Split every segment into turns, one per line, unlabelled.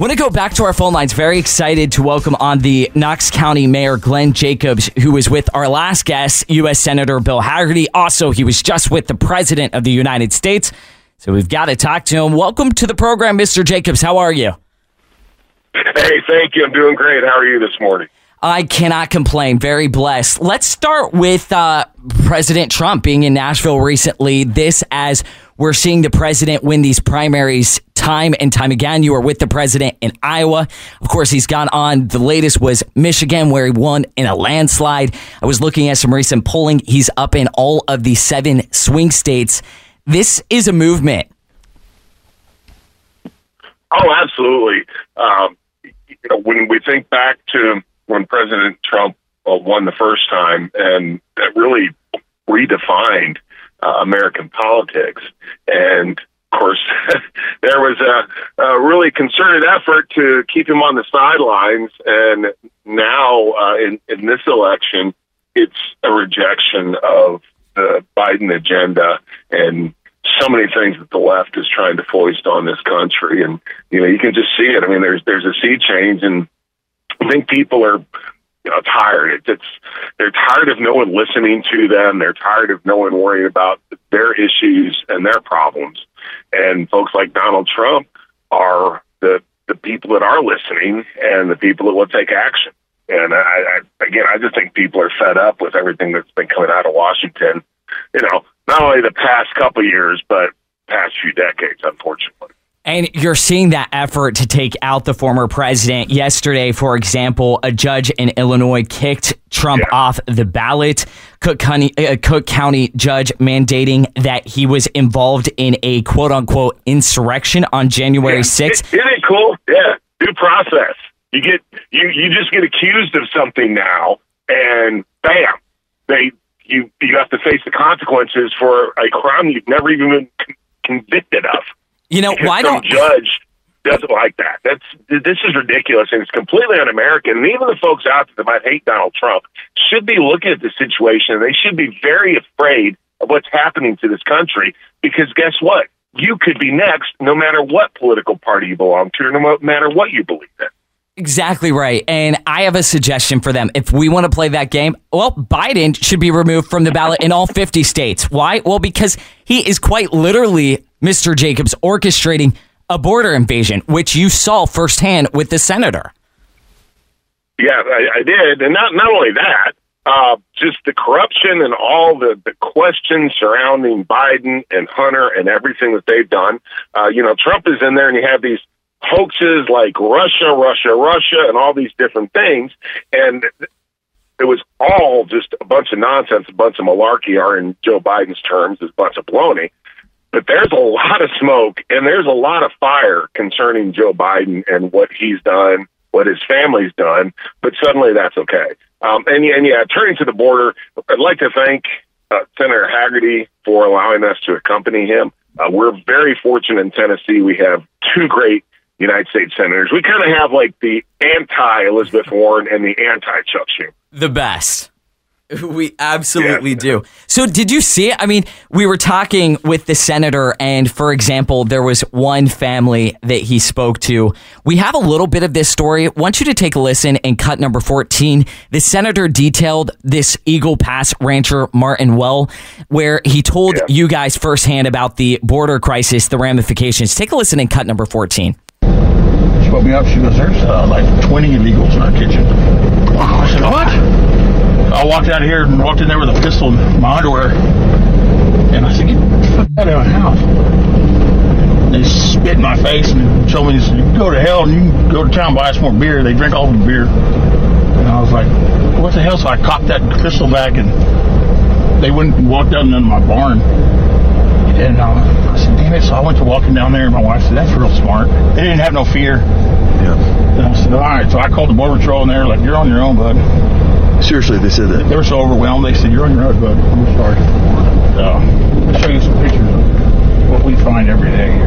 want to go back to our phone lines. Very excited to welcome on the Knox County Mayor Glenn Jacobs, who was with our last guest, U.S. Senator Bill Hagerty. Also, he was just with the President of the United States. So we've got to talk to him. Welcome to the program, Mr. Jacobs. How are you?
Hey, thank you. I'm doing great. How are you this morning?
I cannot complain. Very blessed. Let's start with uh, President Trump being in Nashville recently. This as we're seeing the president win these primaries time and time again. You were with the president in Iowa. Of course, he's gone on. The latest was Michigan, where he won in a landslide. I was looking at some recent polling. He's up in all of the seven swing states. This is a movement.
Oh, absolutely. Um, you know, when we think back to when President Trump uh, won the first time, and that really redefined uh, American politics. And course, there was a, a, really concerted effort to keep him on the sidelines. And now, uh, in, in this election, it's a rejection of the Biden agenda and so many things that the left is trying to foist on this country. And, you know, you can just see it. I mean, there's, there's a sea change and I think people are you know, tired. It's, it's they're tired of no one listening to them. They're tired of no one worrying about their issues and their problems. And folks like Donald Trump are the the people that are listening and the people that will take action. And I, I again, I just think people are fed up with everything that's been coming out of Washington. You know, not only the past couple years, but past few decades, unfortunately.
And you're seeing that effort to take out the former president. Yesterday, for example, a judge in Illinois kicked Trump yeah. off the ballot. Cook County, uh, Cook County judge mandating that he was involved in a quote unquote insurrection on January yeah. 6th.
Isn't it cool? Yeah. Due process. You get you you just get accused of something now and bam. They you you have to face the consequences for a crime you've never even been convicted of.
You know, why don't
judge doesn't like that? That's this is ridiculous and it's completely un-American. And even the folks out there that might hate Donald Trump should be looking at the situation. They should be very afraid of what's happening to this country because guess what? You could be next, no matter what political party you belong to, no matter what you believe in.
Exactly right. And I have a suggestion for them. If we want to play that game, well, Biden should be removed from the ballot in all 50 states. Why? Well, because he is quite literally Mr. Jacobs orchestrating a border invasion, which you saw firsthand with the senator.
Yeah, I, I did, and not not only that, uh, just the corruption and all the, the questions surrounding Biden and Hunter and everything that they've done. Uh, you know, Trump is in there, and you have these hoaxes like Russia, Russia, Russia, and all these different things, and it was all just a bunch of nonsense, a bunch of malarkey, or in Joe Biden's terms, a bunch of baloney. But there's a lot of smoke and there's a lot of fire concerning Joe Biden and what he's done, what his family's done. But suddenly that's okay. Um, and, and yeah, turning to the border, I'd like to thank uh, Senator Hagerty for allowing us to accompany him. Uh, we're very fortunate in Tennessee. We have two great United States senators. We kind of have like the anti Elizabeth Warren and the anti Chuck Schumer.
The best. We absolutely yeah. do. So, did you see it? I mean, we were talking with the senator, and for example, there was one family that he spoke to. We have a little bit of this story. I want you to take a listen in cut number 14. The senator detailed this Eagle Pass rancher, Martin Wall, where he told yeah. you guys firsthand about the border crisis, the ramifications. Take a listen in cut number 14.
She woke me up. She goes, There's uh, like 20 illegals in our kitchen. I said, What? I walked out here and walked in there with a pistol in my underwear. And I said, get the fuck out of my house. And they spit in my face and told me, you can go to hell and you can go to town and buy us more beer. They drink all the beer. And I was like, what the hell? So I cocked that pistol back and they went and walked down into my barn. And uh, I said, damn it. So I went to walking down there and my wife said, that's real smart. They didn't have no fear. Yeah. And I said, all right. So I called the border patrol and they're like, you're on your own, bud.
Seriously, they said that.
They were so overwhelmed. They said, "You're on your own, bud. I'm sorry." So I'll show you some pictures of what we find every day here.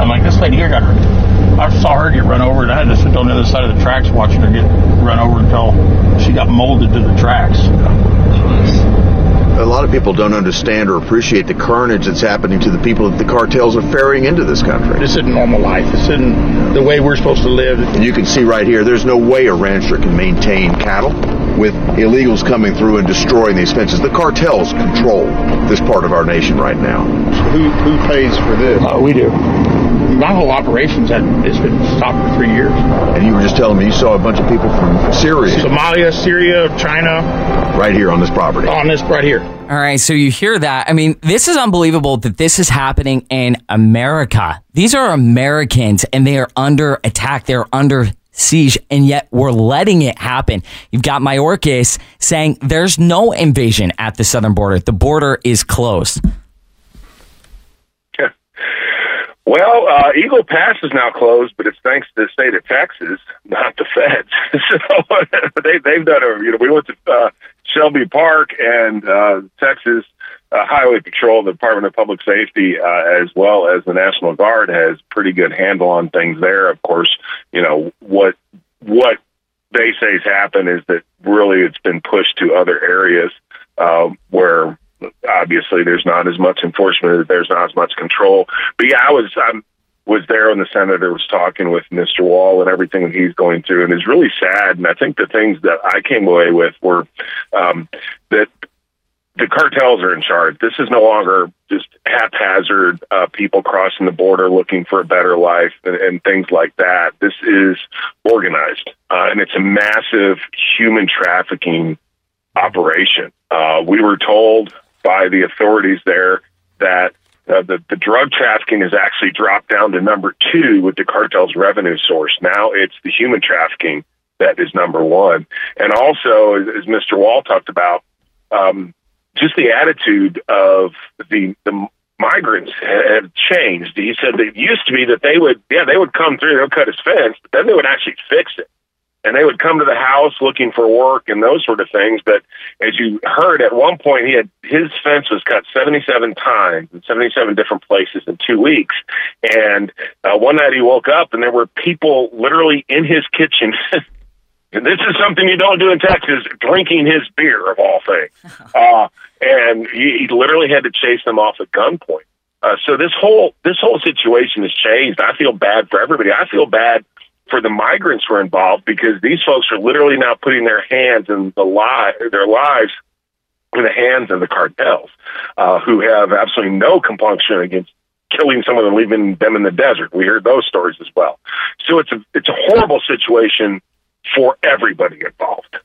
I'm like, this lady here got her. I saw her get run over, and I had to sit on the other side of the tracks watching her get run over until she got molded to the tracks.
A lot of people don't understand or appreciate the carnage that's happening to the people that the cartels are ferrying into this country.
This isn't normal life. This isn't the way we're supposed to live.
And you can see right here, there's no way a rancher can maintain cattle with illegals coming through and destroying these fences. The cartels control this part of our nation right now.
Who who pays for this? Uh, we do. My whole operation's had it's been stopped for three years.
And you were just telling me you saw a bunch of people from Syria,
Somalia, Syria, China,
right here on this property.
on this right here.
All right, so you hear that. I mean, this is unbelievable that this is happening in America. These are Americans and they are under attack. They're under siege, and yet we're letting it happen. You've got Mayorkas saying there's no invasion at the southern border. The border is closed.
Well, uh, Eagle Pass is now closed, but it's thanks to the state of Texas, not the feds. so they, they've done a, you know, we went to uh, Shelby Park and uh, Texas uh, Highway Patrol, the Department of Public Safety, uh, as well as the National Guard has pretty good handle on things there. Of course, you know, what, what they say has happened is that really it's been pushed to other areas, uh, where obviously there's not as much enforcement, there's not as much control. But yeah, I was I was there when the senator was talking with Mr. Wall and everything that he's going through, and it's really sad. And I think the things that I came away with were um, that the cartels are in charge. This is no longer just haphazard uh, people crossing the border looking for a better life and, and things like that. This is organized, uh, and it's a massive human trafficking operation. Uh, we were told by the authorities there that uh, the, the drug trafficking has actually dropped down to number two with the cartel's revenue source. Now it's the human trafficking that is number one. And also, as, as Mr. Wall talked about, um, just the attitude of the, the migrants have changed. He said that it used to be that they would, yeah, they would come through, they'll cut his fence, but then they would actually fix it and they would come to the house looking for work and those sort of things. But as you heard, at one point he had his fence was cut 77 times in 77 different places in two weeks. And uh, one night he woke up and there were people literally in his kitchen. and this is something you don't do in Texas, drinking his beer of all things. Uh, and he, he literally had to chase them off at gunpoint. Uh, so this whole this whole situation has changed. I feel bad for everybody. I feel bad for the migrants who are involved because these folks are literally now putting their hands and the li- their lives in the hands of the cartels, uh, who have absolutely no compunction against killing someone and leaving them in the desert. We heard those stories as well. So it's a it's a horrible situation for everybody involved.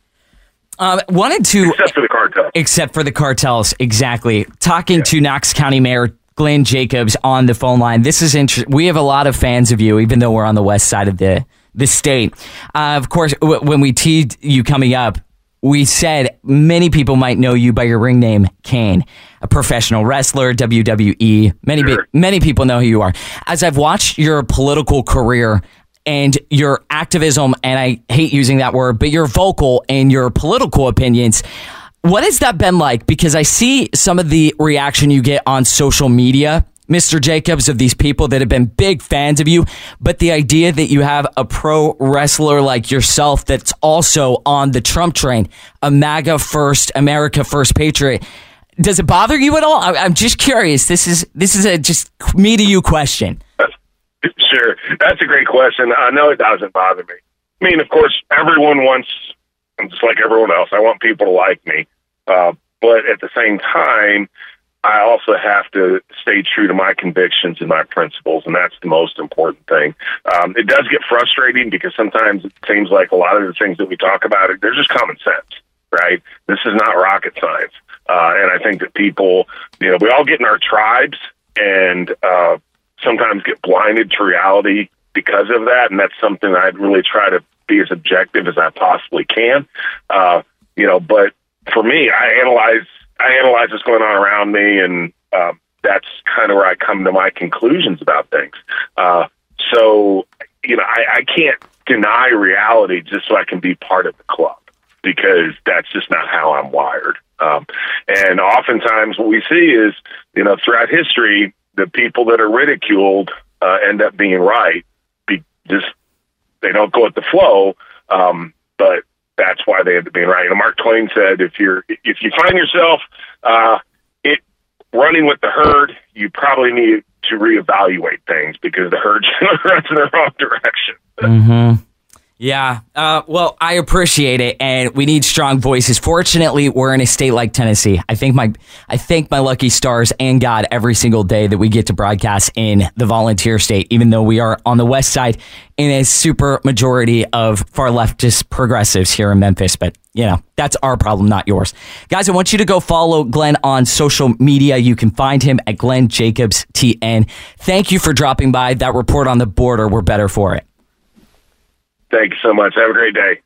Um, wanted to
except for the cartels.
Except for the cartels, exactly. Talking yeah. to Knox County Mayor Glenn Jacobs on the phone line. This is interesting. We have a lot of fans of you, even though we're on the west side of the the state. Uh, of course, w- when we teed you coming up, we said many people might know you by your ring name, Kane, a professional wrestler, WWE. Many sure. many people know who you are. As I've watched your political career and your activism, and I hate using that word, but your vocal and your political opinions. What has that been like? Because I see some of the reaction you get on social media, Mr. Jacobs, of these people that have been big fans of you, but the idea that you have a pro wrestler like yourself that's also on the Trump train, a MAGA first, America first patriot. Does it bother you at all? I'm just curious. This is this is a just me to you question.
Sure, that's a great question. I know it doesn't bother me. I mean, of course, everyone wants, just like everyone else, I want people to like me. Uh, but at the same time, I also have to stay true to my convictions and my principles, and that's the most important thing. Um, it does get frustrating because sometimes it seems like a lot of the things that we talk about, they're just common sense, right? This is not rocket science. Uh, and I think that people, you know, we all get in our tribes and uh, sometimes get blinded to reality because of that. And that's something I'd really try to be as objective as I possibly can. Uh, you know, but for me, I analyze I analyze what's going on around me, and uh, that's kind of where I come to my conclusions about things. Uh, so, you know, I, I can't deny reality just so I can be part of the club because that's just not how I'm wired. Um, and oftentimes, what we see is, you know, throughout history, the people that are ridiculed uh, end up being right. Be, just they don't go with the flow, um, but that's why they end up being right. Know, Mark Twain said, if you're if you find yourself uh, it running with the herd, you probably need to reevaluate things because the herd's runs in the wrong direction.
Mm-hmm. Yeah. Uh, well, I appreciate it, and we need strong voices. Fortunately, we're in a state like Tennessee. I think my, I thank my lucky stars and God every single day that we get to broadcast in the volunteer state, even though we are on the west side in a super majority of far leftist progressives here in Memphis. But you know, that's our problem, not yours. Guys, I want you to go follow Glenn on social media. You can find him at Glenn Jacobs TN. Thank you for dropping by. That report on the border, we're better for it.
Thank you so much. Have a great day.